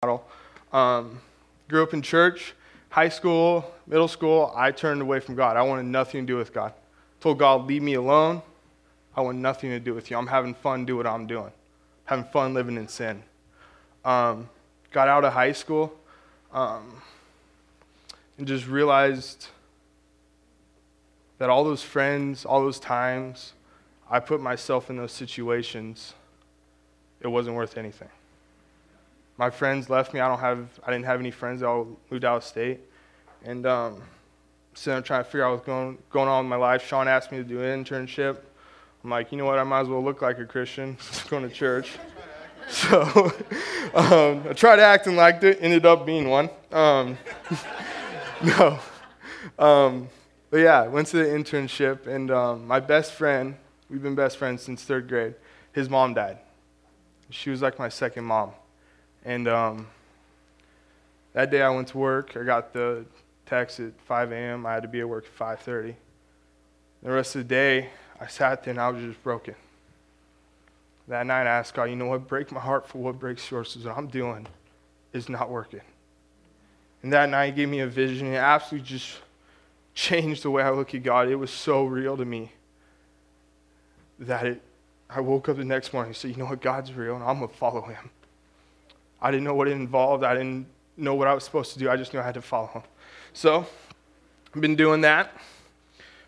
model. Um, grew up in church, high school, middle school. I turned away from God. I wanted nothing to do with God. Told God, leave me alone. I want nothing to do with you. I'm having fun, do what I'm doing. Having fun living in sin. Um, got out of high school um, and just realized that all those friends, all those times, I put myself in those situations, it wasn't worth anything. My friends left me. I don't have. I didn't have any friends. They all moved out of state, and um, so I'm trying to figure out what's going going on with my life. Sean asked me to do an internship. I'm like, you know what? I might as well look like a Christian, going to church. So um, I tried acting like it. Ended up being one. Um, no. Um, but yeah, I went to the internship, and um, my best friend, we've been best friends since third grade, his mom died. She was like my second mom. And um, that day I went to work. I got the text at 5 a.m. I had to be at work at 5:30. The rest of the day, I sat there and I was just broken. That night, I asked God, you know what? Break my heart for what breaks yours. Because what I'm doing is not working. And that night, He gave me a vision. It absolutely just changed the way I look at God. It was so real to me that it, I woke up the next morning and said, you know what? God's real, and I'm going to follow Him. I didn't know what it involved. I didn't know what I was supposed to do. I just knew I had to follow him. So I've been doing that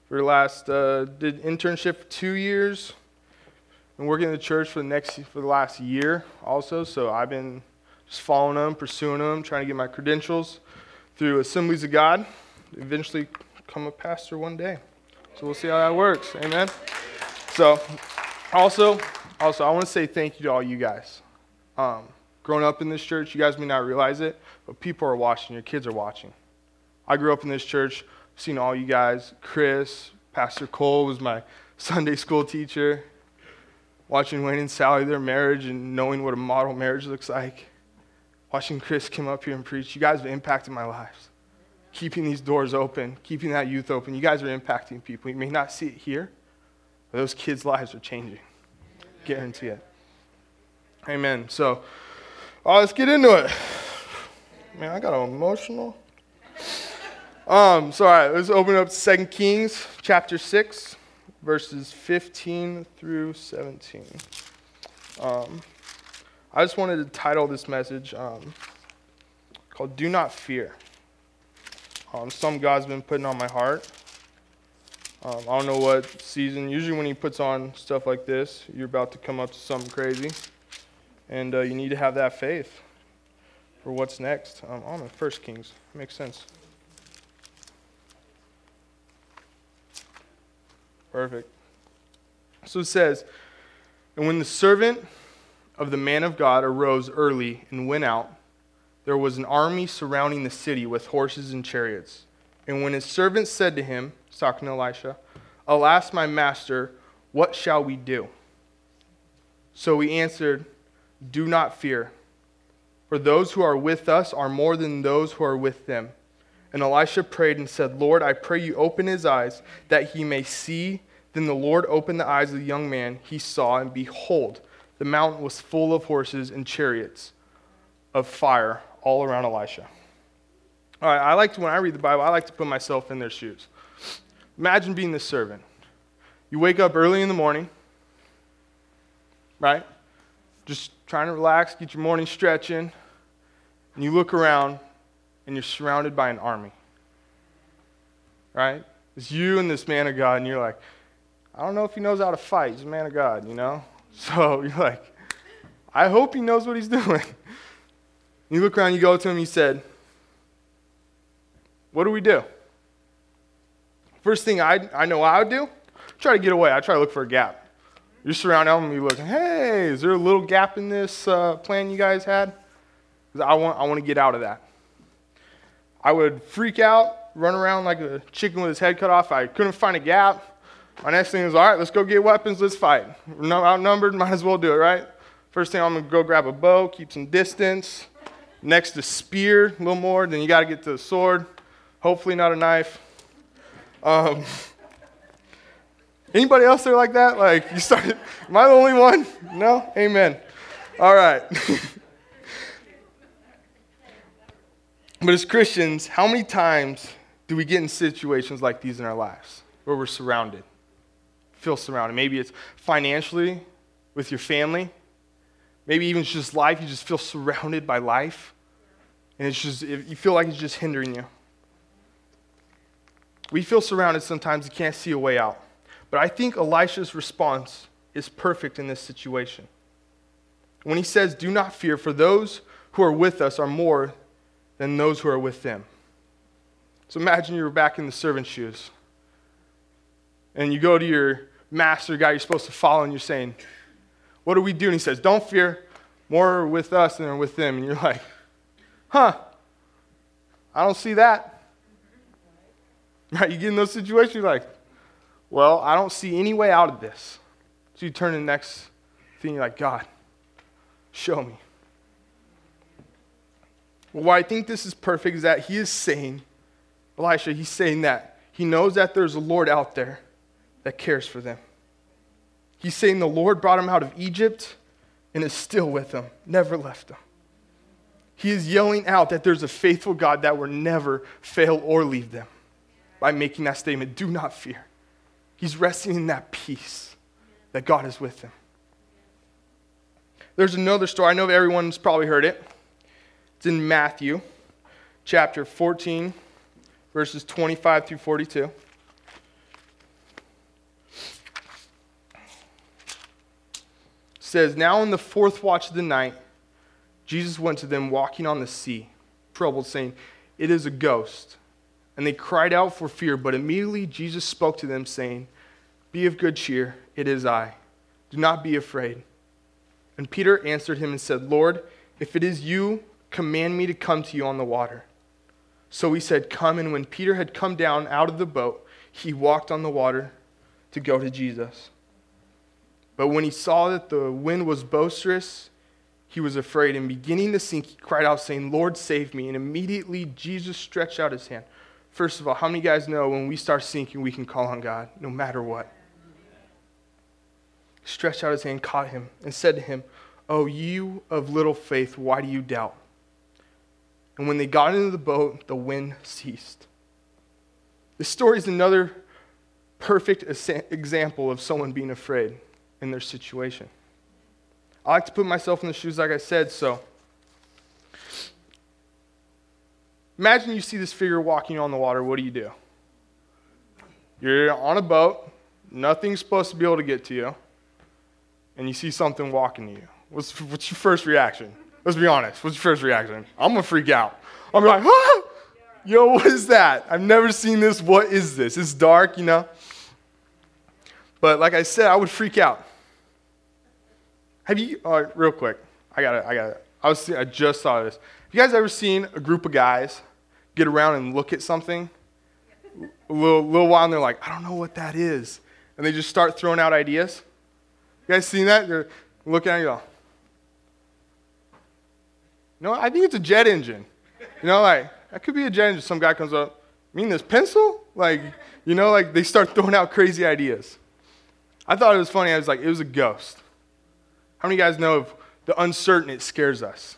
for the last uh, did internship for two years. Been working in the church for the next for the last year also. So I've been just following them, pursuing them, trying to get my credentials through Assemblies of God. Eventually, become a pastor one day. So we'll see how that works. Amen. So also, also I want to say thank you to all you guys. Um, Growing up in this church, you guys may not realize it, but people are watching. Your kids are watching. I grew up in this church, seen all you guys. Chris, Pastor Cole was my Sunday school teacher. Watching Wayne and Sally, their marriage, and knowing what a model marriage looks like. Watching Chris come up here and preach. You guys have impacted my lives. Keeping these doors open, keeping that youth open. You guys are impacting people. You may not see it here, but those kids' lives are changing. Guarantee it. Amen. So, all right, let's get into it. Man, I got emotional. Um, so all right, let's open up Second Kings chapter 6, verses 15 through 17. Um, I just wanted to title this message um, called Do Not Fear. Um, some God's been putting on my heart. Um, I don't know what season. Usually, when He puts on stuff like this, you're about to come up to something crazy. And uh, you need to have that faith for what's next. Um, on in First Kings. Makes sense. Perfect. So it says, And when the servant of the man of God arose early and went out, there was an army surrounding the city with horses and chariots. And when his servant said to him, talking to Elisha, Alas, my master, what shall we do? So he answered, do not fear, for those who are with us are more than those who are with them. And Elisha prayed and said, Lord, I pray you open his eyes that he may see. Then the Lord opened the eyes of the young man. He saw, and behold, the mountain was full of horses and chariots of fire all around Elisha. All right, I like to, when I read the Bible, I like to put myself in their shoes. Imagine being the servant. You wake up early in the morning, right? Just trying to relax, get your morning stretch in, and you look around and you're surrounded by an army. Right? It's you and this man of God, and you're like, I don't know if he knows how to fight. He's a man of God, you know? So you're like, I hope he knows what he's doing. You look around, you go to him, you said, What do we do? First thing I, I know I would do, try to get away. I try to look for a gap. You're surrounded them and you're looking, hey, is there a little gap in this uh, plan you guys had? Because I want, I want to get out of that. I would freak out, run around like a chicken with his head cut off. I couldn't find a gap. My next thing is, all right, let's go get weapons, let's fight. We're outnumbered, might as well do it, right? First thing, I'm going to go grab a bow, keep some distance. Next, a spear, a little more. Then you got to get to the sword. Hopefully, not a knife. Um, Anybody else there like that? Like, you started, am I the only one? No? Amen. All right. But as Christians, how many times do we get in situations like these in our lives where we're surrounded? Feel surrounded. Maybe it's financially with your family. Maybe even it's just life. You just feel surrounded by life. And it's just, you feel like it's just hindering you. We feel surrounded sometimes, you can't see a way out. But I think Elisha's response is perfect in this situation. When he says, Do not fear, for those who are with us are more than those who are with them. So imagine you're back in the servant's shoes. And you go to your master, guy you're supposed to follow, and you're saying, What do we do? And he says, Don't fear, more are with us than are with them. And you're like, Huh, I don't see that. Right? You get in those situations, you're like, Well, I don't see any way out of this. So you turn to the next thing, you're like, God, show me. Well, why I think this is perfect is that he is saying, Elisha, he's saying that he knows that there's a Lord out there that cares for them. He's saying the Lord brought him out of Egypt and is still with them, never left them. He is yelling out that there's a faithful God that will never fail or leave them by making that statement do not fear. He's resting in that peace that God is with him. There's another story. I know everyone's probably heard it. It's in Matthew chapter 14, verses 25 through 42. says, Now in the fourth watch of the night, Jesus went to them walking on the sea, troubled, saying, It is a ghost. And they cried out for fear, but immediately Jesus spoke to them, saying, Be of good cheer, it is I. Do not be afraid. And Peter answered him and said, Lord, if it is you, command me to come to you on the water. So he said, Come. And when Peter had come down out of the boat, he walked on the water to go to Jesus. But when he saw that the wind was boisterous, he was afraid. And beginning to sink, he cried out, saying, Lord, save me. And immediately Jesus stretched out his hand. First of all, how many guys know when we start sinking, we can call on God no matter what? Stretched out his hand, caught him, and said to him, Oh, you of little faith, why do you doubt? And when they got into the boat, the wind ceased. This story is another perfect example of someone being afraid in their situation. I like to put myself in the shoes, like I said, so. Imagine you see this figure walking on the water. What do you do? You're on a boat, nothing's supposed to be able to get to you, and you see something walking to you. What's, what's your first reaction? Let's be honest. What's your first reaction? I'm going to freak out. I'm like, ah! Yo, what is that? I've never seen this. What is this? It's dark, you know? But like I said, I would freak out. Have you, uh, real quick, I got it, I got it. I, was, I just saw this. Have you guys ever seen a group of guys get around and look at something a little, little while and they're like, I don't know what that is. And they just start throwing out ideas? You guys seen that? They're looking at you, go, no, I think it's a jet engine. You know, like, that could be a jet engine. Some guy comes up, mean this pencil? Like, you know, like they start throwing out crazy ideas. I thought it was funny. I was like, it was a ghost. How many guys know of the uncertain it scares us?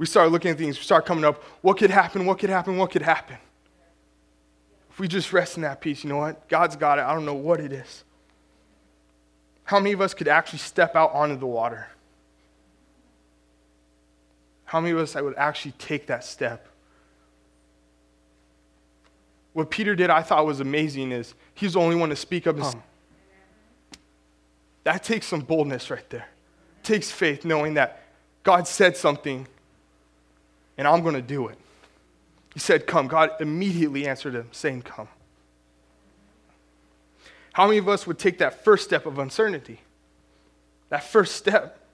We start looking at things, we start coming up, what could happen, what could happen, what could happen? If we just rest in that peace, you know what? God's got it. I don't know what it is. How many of us could actually step out onto the water? How many of us would actually take that step? What Peter did, I thought was amazing, is he's the only one to speak up. His, that takes some boldness right there. It takes faith knowing that God said something and I'm going to do it. He said, Come. God immediately answered him, saying, Come. How many of us would take that first step of uncertainty? That first step.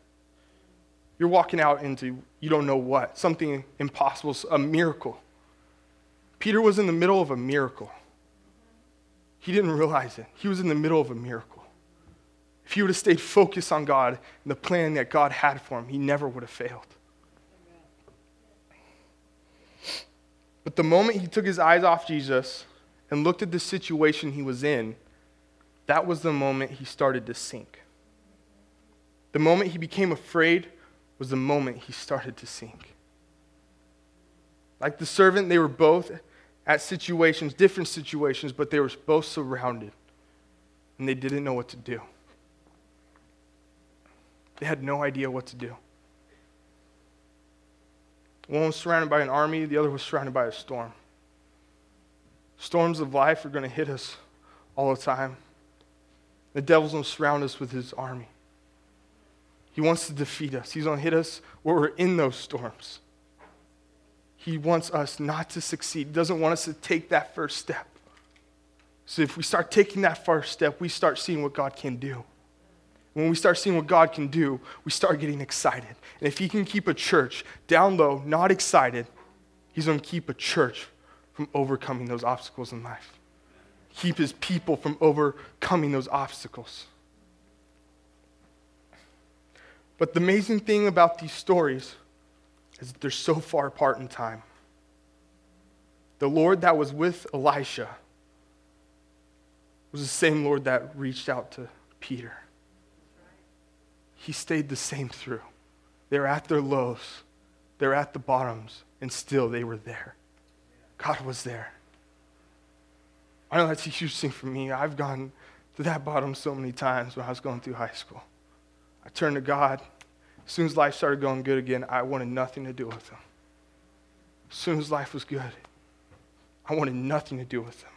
You're walking out into you don't know what, something impossible, a miracle. Peter was in the middle of a miracle. He didn't realize it. He was in the middle of a miracle. If he would have stayed focused on God and the plan that God had for him, he never would have failed. But the moment he took his eyes off Jesus and looked at the situation he was in, that was the moment he started to sink. The moment he became afraid was the moment he started to sink. Like the servant, they were both at situations, different situations, but they were both surrounded. And they didn't know what to do. They had no idea what to do. One was surrounded by an army, the other was surrounded by a storm. Storms of life are going to hit us all the time. The devil's going to surround us with his army. He wants to defeat us. He's going to hit us where we're in those storms. He wants us not to succeed. He doesn't want us to take that first step. So if we start taking that first step, we start seeing what God can do. When we start seeing what God can do, we start getting excited. And if He can keep a church down low, not excited, He's going to keep a church from overcoming those obstacles in life. Keep His people from overcoming those obstacles. But the amazing thing about these stories is that they're so far apart in time. The Lord that was with Elisha was the same Lord that reached out to Peter. He stayed the same through. They were at their lows, they were at the bottoms, and still they were there. God was there. I know that's a huge thing for me. I've gone to that bottom so many times when I was going through high school. I turned to God. As soon as life started going good again, I wanted nothing to do with Him. As soon as life was good, I wanted nothing to do with Him.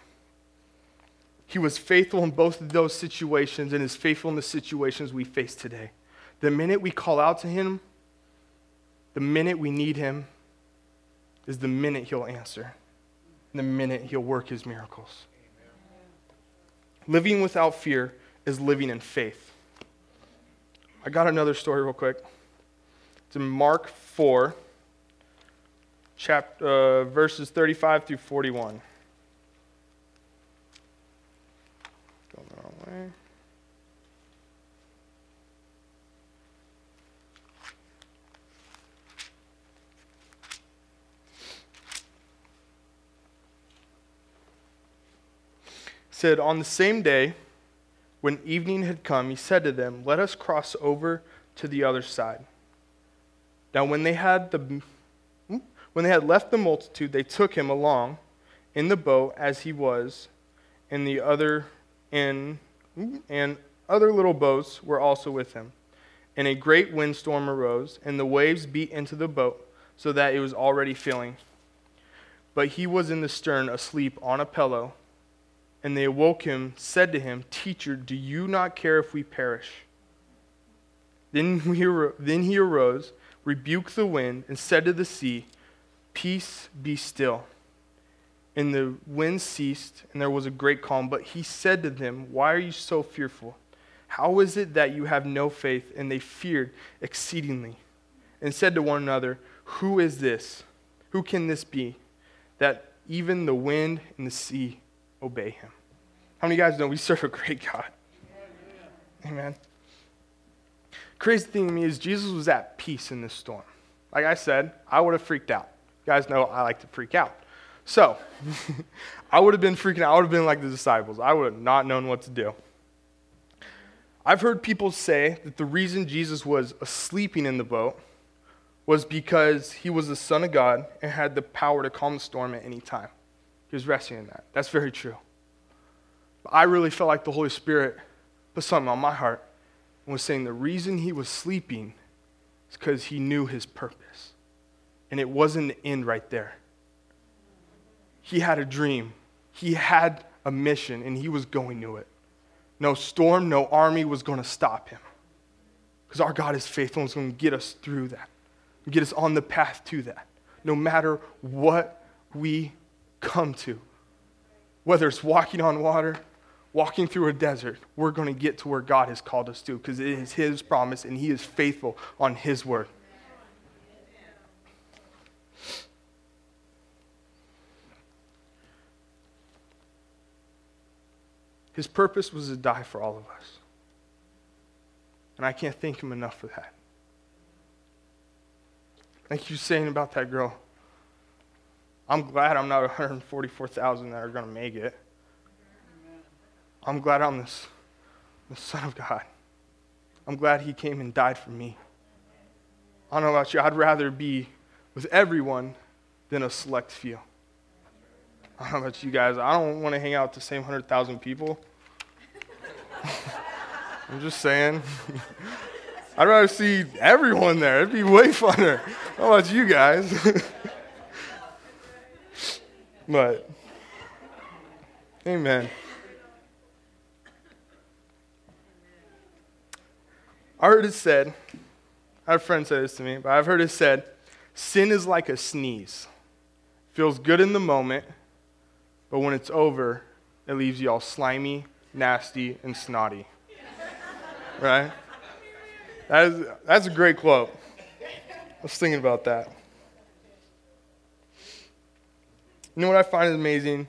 He was faithful in both of those situations and is faithful in the situations we face today. The minute we call out to Him, the minute we need Him, is the minute He'll answer, the minute He'll work His miracles. Living without fear is living in faith. I got another story real quick. It's in Mark 4, chapter, uh, verses 35 through 41. Going the wrong way. Said, On the same day, when evening had come, he said to them, Let us cross over to the other side. Now, when they had, the, hmm, when they had left the multitude, they took him along in the boat as he was, and the other and, hmm, and other little boats were also with him. And a great windstorm arose, and the waves beat into the boat, so that it was already filling. But he was in the stern, asleep on a pillow. And they awoke him, said to him, Teacher, do you not care if we perish? Then, then he arose, rebuked the wind, and said to the sea, Peace, be still. And the wind ceased, and there was a great calm. But he said to them, Why are you so fearful? How is it that you have no faith? And they feared exceedingly, and said to one another, Who is this? Who can this be? That even the wind and the sea obey him. How many guys know we serve a great God? Amen. Crazy thing to me is Jesus was at peace in this storm. Like I said, I would have freaked out. You guys know I like to freak out. So, I would have been freaking out. I would have been like the disciples. I would have not known what to do. I've heard people say that the reason Jesus was sleeping in the boat was because he was the Son of God and had the power to calm the storm at any time. He was resting in that. That's very true. But I really felt like the Holy Spirit put something on my heart and was saying the reason he was sleeping is because he knew his purpose. And it wasn't the end right there. He had a dream, he had a mission, and he was going to it. No storm, no army was going to stop him. Because our God is faithful and is going to get us through that, get us on the path to that, no matter what we come to. Whether it's walking on water, walking through a desert, we're going to get to where God has called us to because it is His promise and He is faithful on His word. His purpose was to die for all of us. And I can't thank Him enough for that. Like you saying about that girl. I'm glad I'm not 144,000 that are going to make it. I'm glad I'm this, the Son of God. I'm glad He came and died for me. I don't know about you, I'd rather be with everyone than a select few. I don't know about you guys. I don't want to hang out with the same 100,000 people. I'm just saying. I'd rather see everyone there. It'd be way funner. How about you guys? But, amen. I heard it said, I a friend say this to me, but I've heard it said, sin is like a sneeze. Feels good in the moment, but when it's over, it leaves you all slimy, nasty, and snotty. right? That is, that's a great quote. I was thinking about that. You know what I find amazing?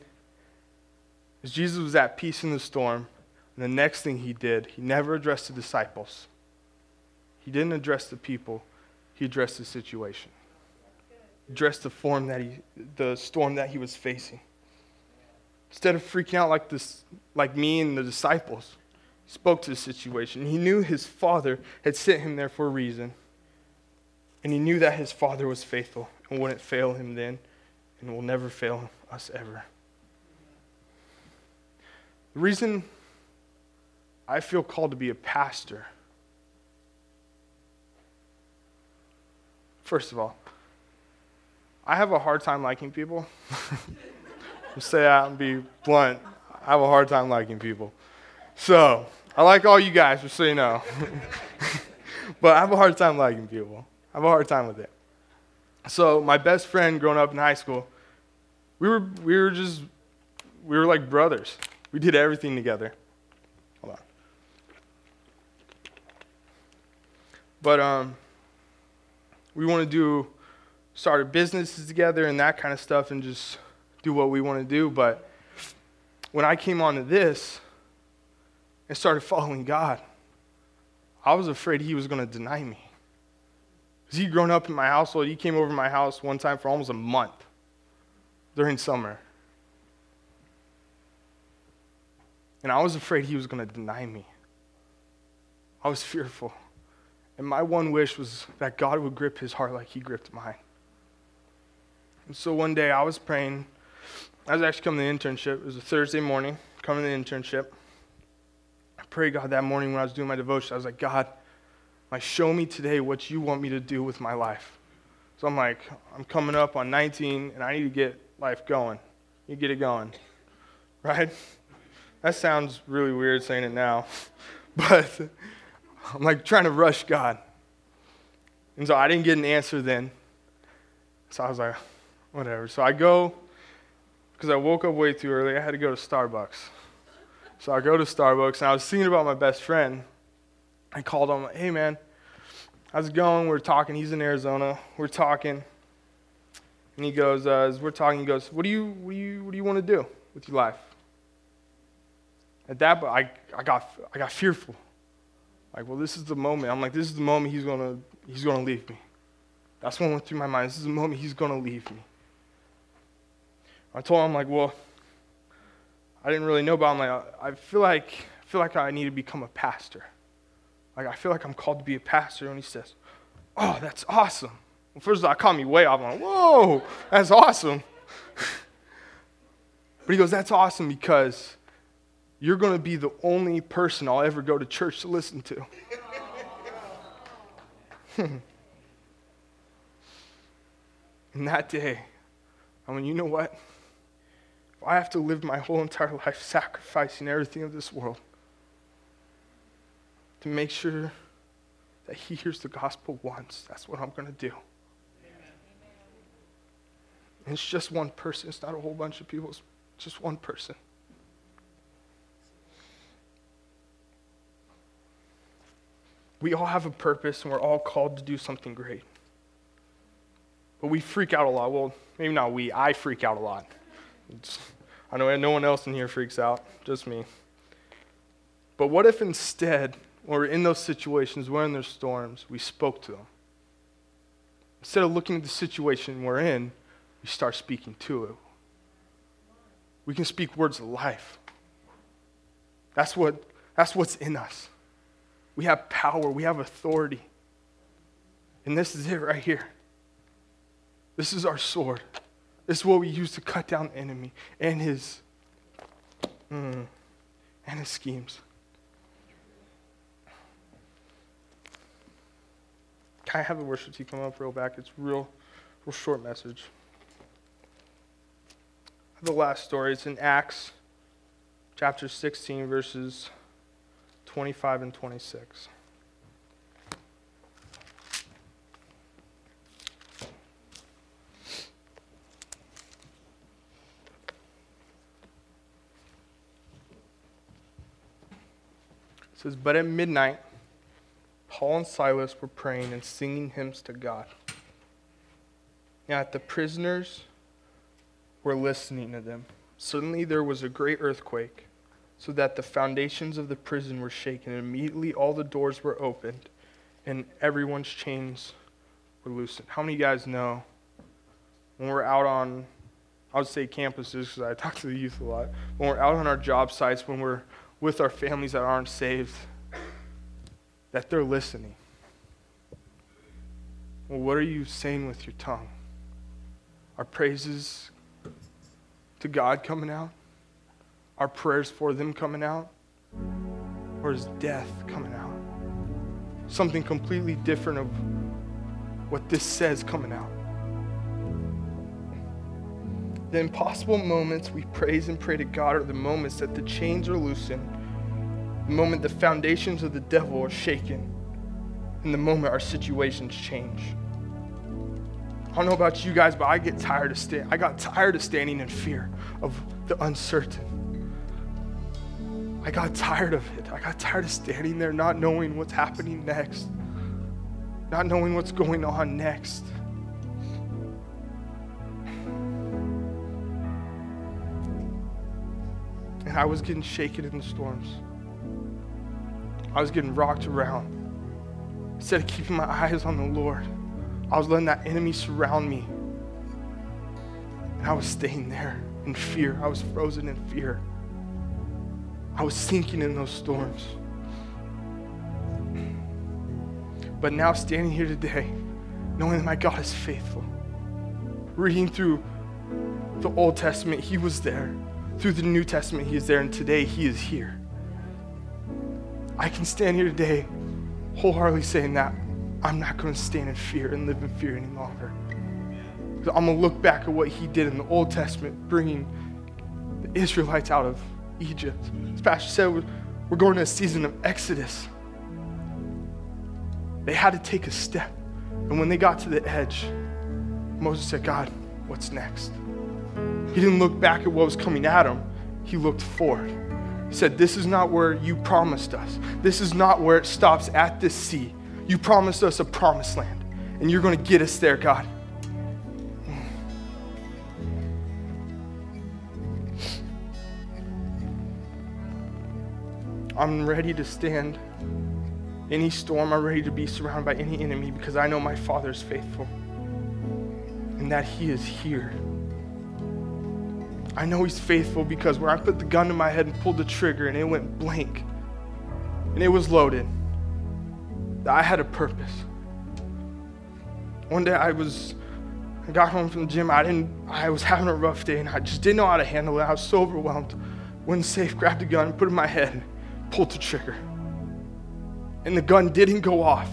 Is Jesus was at peace in the storm, and the next thing he did, he never addressed the disciples. He didn't address the people, he addressed the situation. Addressed the form that he the storm that he was facing. Instead of freaking out like this like me and the disciples, he spoke to the situation. He knew his father had sent him there for a reason. And he knew that his father was faithful and wouldn't fail him then and will never fail us ever. The reason I feel called to be a pastor First of all, I have a hard time liking people. to say that and be blunt, I have a hard time liking people. So, I like all you guys, just so you know. but I have a hard time liking people. I have a hard time with it. So, my best friend growing up in high school, we were, we were just, we were like brothers. We did everything together. Hold on. But, um, we want to do start businesses together and that kind of stuff and just do what we want to do. But when I came onto this and started following God, I was afraid he was going to deny me. He'd grown up in my household. He came over to my house one time for almost a month during summer. And I was afraid he was going to deny me. I was fearful. And my one wish was that God would grip his heart like he gripped mine. And so one day I was praying. I was actually coming to the internship. It was a Thursday morning, coming to the internship. I prayed God that morning when I was doing my devotion. I was like, God, like, show me today what you want me to do with my life. So I'm like, I'm coming up on 19 and I need to get life going. You get it going. Right? That sounds really weird saying it now. But I'm like trying to rush God. And so I didn't get an answer then. So I was like, whatever. So I go, because I woke up way too early, I had to go to Starbucks. So I go to Starbucks, and I was thinking about my best friend. I called him, hey man, how's it going? We're talking. He's in Arizona. We're talking. And he goes, uh, as we're talking, he goes, what do you, what do you, what do you want to do with your life? At that, I, I, got, I got fearful. Like, well, this is the moment. I'm like, this is the moment he's gonna he's gonna leave me. That's what went through my mind. This is the moment he's gonna leave me. I told him, I'm like, well, I didn't really know, but I'm like, I feel like I feel like I need to become a pastor. Like, I feel like I'm called to be a pastor. And he says, Oh, that's awesome. Well, first of all, I caught me way off. I'm like, Whoa, that's awesome. but he goes, That's awesome because you're going to be the only person I'll ever go to church to listen to. and that day, I mean, you know what? If I have to live my whole entire life sacrificing everything of this world to make sure that he hears the gospel once, that's what I'm going to do. And it's just one person, it's not a whole bunch of people, it's just one person. We all have a purpose and we're all called to do something great. But we freak out a lot. Well, maybe not we, I freak out a lot. It's, I know no one else in here freaks out, just me. But what if instead, when we're in those situations, we're in those storms, we spoke to them? Instead of looking at the situation we're in, we start speaking to it. We can speak words of life. That's, what, that's what's in us. We have power, we have authority. And this is it right here. This is our sword. This is what we use to cut down the enemy and his mm, and his schemes. Can I have the worship team come up real back? It's real, real short message. The last story. It's in Acts chapter 16, verses 25 and 26. It says, But at midnight, Paul and Silas were praying and singing hymns to God. Now, the prisoners were listening to them. Suddenly there was a great earthquake, so that the foundations of the prison were shaken, and immediately all the doors were opened, and everyone's chains were loosened. How many guys know when we're out on, I would say campuses, because I talk to the youth a lot, when we're out on our job sites, when we're with our families that aren't saved, that they're listening. Well, what are you saying with your tongue? Are praises to God coming out? Are prayers for them coming out? Or is death coming out? Something completely different of what this says coming out. The impossible moments we praise and pray to God are the moments that the chains are loosened, the moment the foundations of the devil are shaken, and the moment our situations change. I don't know about you guys, but I get tired of sta- I got tired of standing in fear of the uncertain. I got tired of it. I got tired of standing there not knowing what's happening next, not knowing what's going on next. and I was getting shaken in the storms. I was getting rocked around. Instead of keeping my eyes on the Lord, I was letting that enemy surround me. And I was staying there in fear. I was frozen in fear. I was sinking in those storms. But now, standing here today, knowing that my God is faithful, reading through the Old Testament, He was there through the New Testament, He is there, and today He is here. I can stand here today wholeheartedly saying that I'm not going to stand in fear and live in fear any longer. I'm going to look back at what He did in the Old Testament, bringing the Israelites out of Egypt. As Pastor said, we're going to a season of Exodus. They had to take a step. And when they got to the edge, Moses said, God, what's next? He didn't look back at what was coming at him, he looked forward. Said, This is not where you promised us. This is not where it stops at this sea. You promised us a promised land, and you're going to get us there, God. I'm ready to stand any storm. I'm ready to be surrounded by any enemy because I know my Father is faithful and that He is here. I know He's faithful because where I put the gun to my head and pulled the trigger and it went blank and it was loaded, I had a purpose. One day I was, I got home from the gym. I didn't, I was having a rough day and I just didn't know how to handle it. I was so overwhelmed. Went safe, grabbed a gun, put it in my head, pulled the trigger. And the gun didn't go off.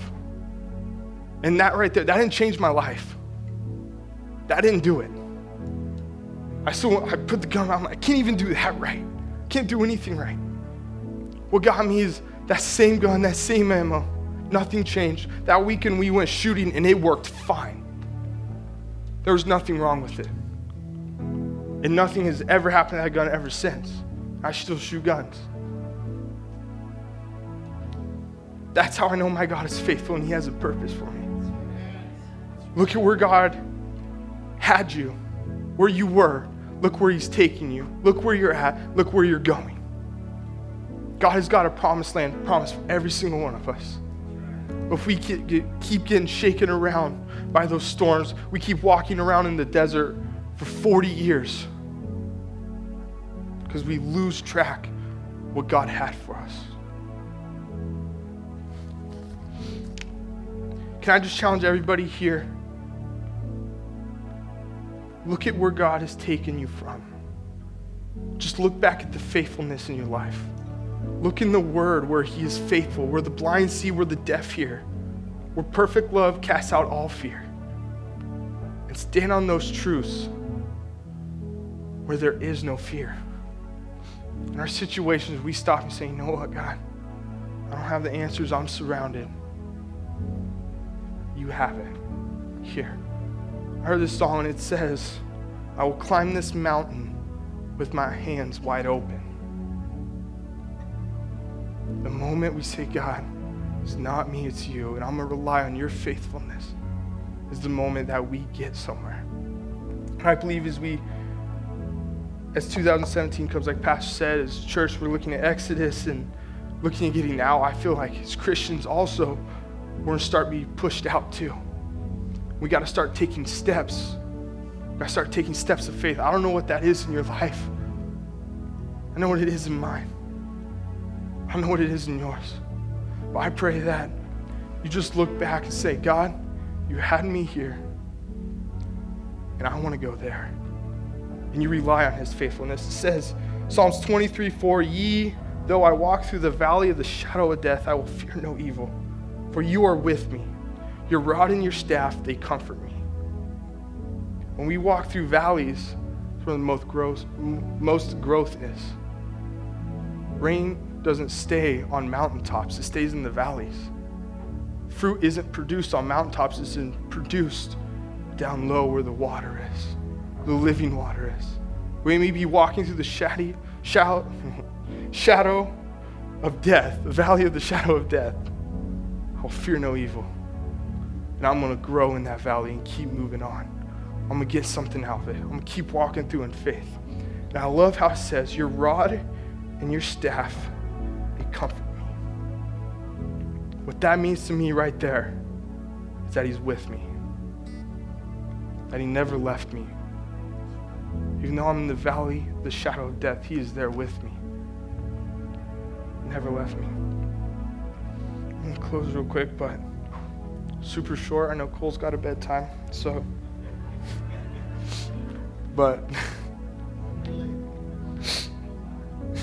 And that right there, that didn't change my life. That didn't do it. I still I put the gun out. I can't even do that right. Can't do anything right. What got me is that same gun, that same ammo. Nothing changed. That weekend we went shooting and it worked fine. There was nothing wrong with it. And nothing has ever happened to that gun ever since. I still shoot guns. That's how I know my God is faithful and He has a purpose for me. Look at where God had you, where you were, Look where He's taking you. Look where you're at. Look where you're going. God has got a promised land promised for every single one of us. If we keep getting shaken around by those storms, we keep walking around in the desert for 40 years because we lose track what God had for us. Can I just challenge everybody here Look at where God has taken you from. Just look back at the faithfulness in your life. Look in the Word where He is faithful, where the blind see, where the deaf hear, where perfect love casts out all fear. And stand on those truths where there is no fear. In our situations, we stop and say, You know what, God? I don't have the answers. I'm surrounded. You have it here. I heard this song and it says, I will climb this mountain with my hands wide open. The moment we say, God, it's not me, it's you, and I'm going to rely on your faithfulness, is the moment that we get somewhere. And I believe as we, as 2017 comes, like Pastor said, as church, we're looking at Exodus and looking at getting out. I feel like as Christians also, we're going to start being pushed out too. We got to start taking steps. We got to start taking steps of faith. I don't know what that is in your life. I know what it is in mine. I know what it is in yours. But I pray that you just look back and say, God, you had me here, and I want to go there. And you rely on his faithfulness. It says, Psalms 23 4, Ye, though I walk through the valley of the shadow of death, I will fear no evil, for you are with me. Your rod and your staff, they comfort me. When we walk through valleys, it's where the most growth, most growth is. Rain doesn't stay on mountaintops, it stays in the valleys. Fruit isn't produced on mountaintops, it's produced down low where the water is, the living water is. We may be walking through the shady, shadow, shadow of death, the valley of the shadow of death. I'll fear no evil. And I'm going to grow in that valley and keep moving on. I'm going to get something out of it. I'm going to keep walking through in faith. And I love how it says, Your rod and your staff, they comfort me. What that means to me right there is that He's with me, that He never left me. Even though I'm in the valley, the shadow of death, He is there with me. Never left me. I'm going to close real quick, but super short. I know Cole's got a bedtime, so. But.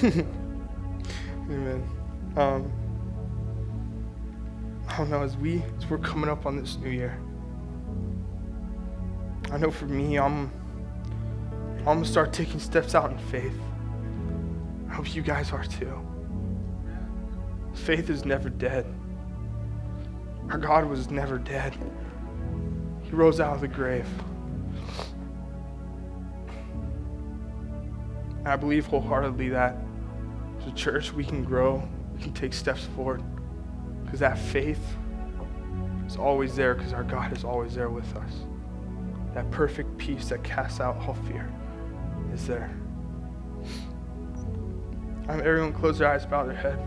Amen. Um, I don't know, as we as we're coming up on this new year, I know for me, I'm I'm gonna start taking steps out in faith. I hope you guys are too. Faith is never dead. Our God was never dead. He rose out of the grave. And I believe wholeheartedly that as a church we can grow, we can take steps forward. Because that faith is always there because our God is always there with us. That perfect peace that casts out all fear is there. Um, everyone close their eyes, bow their head.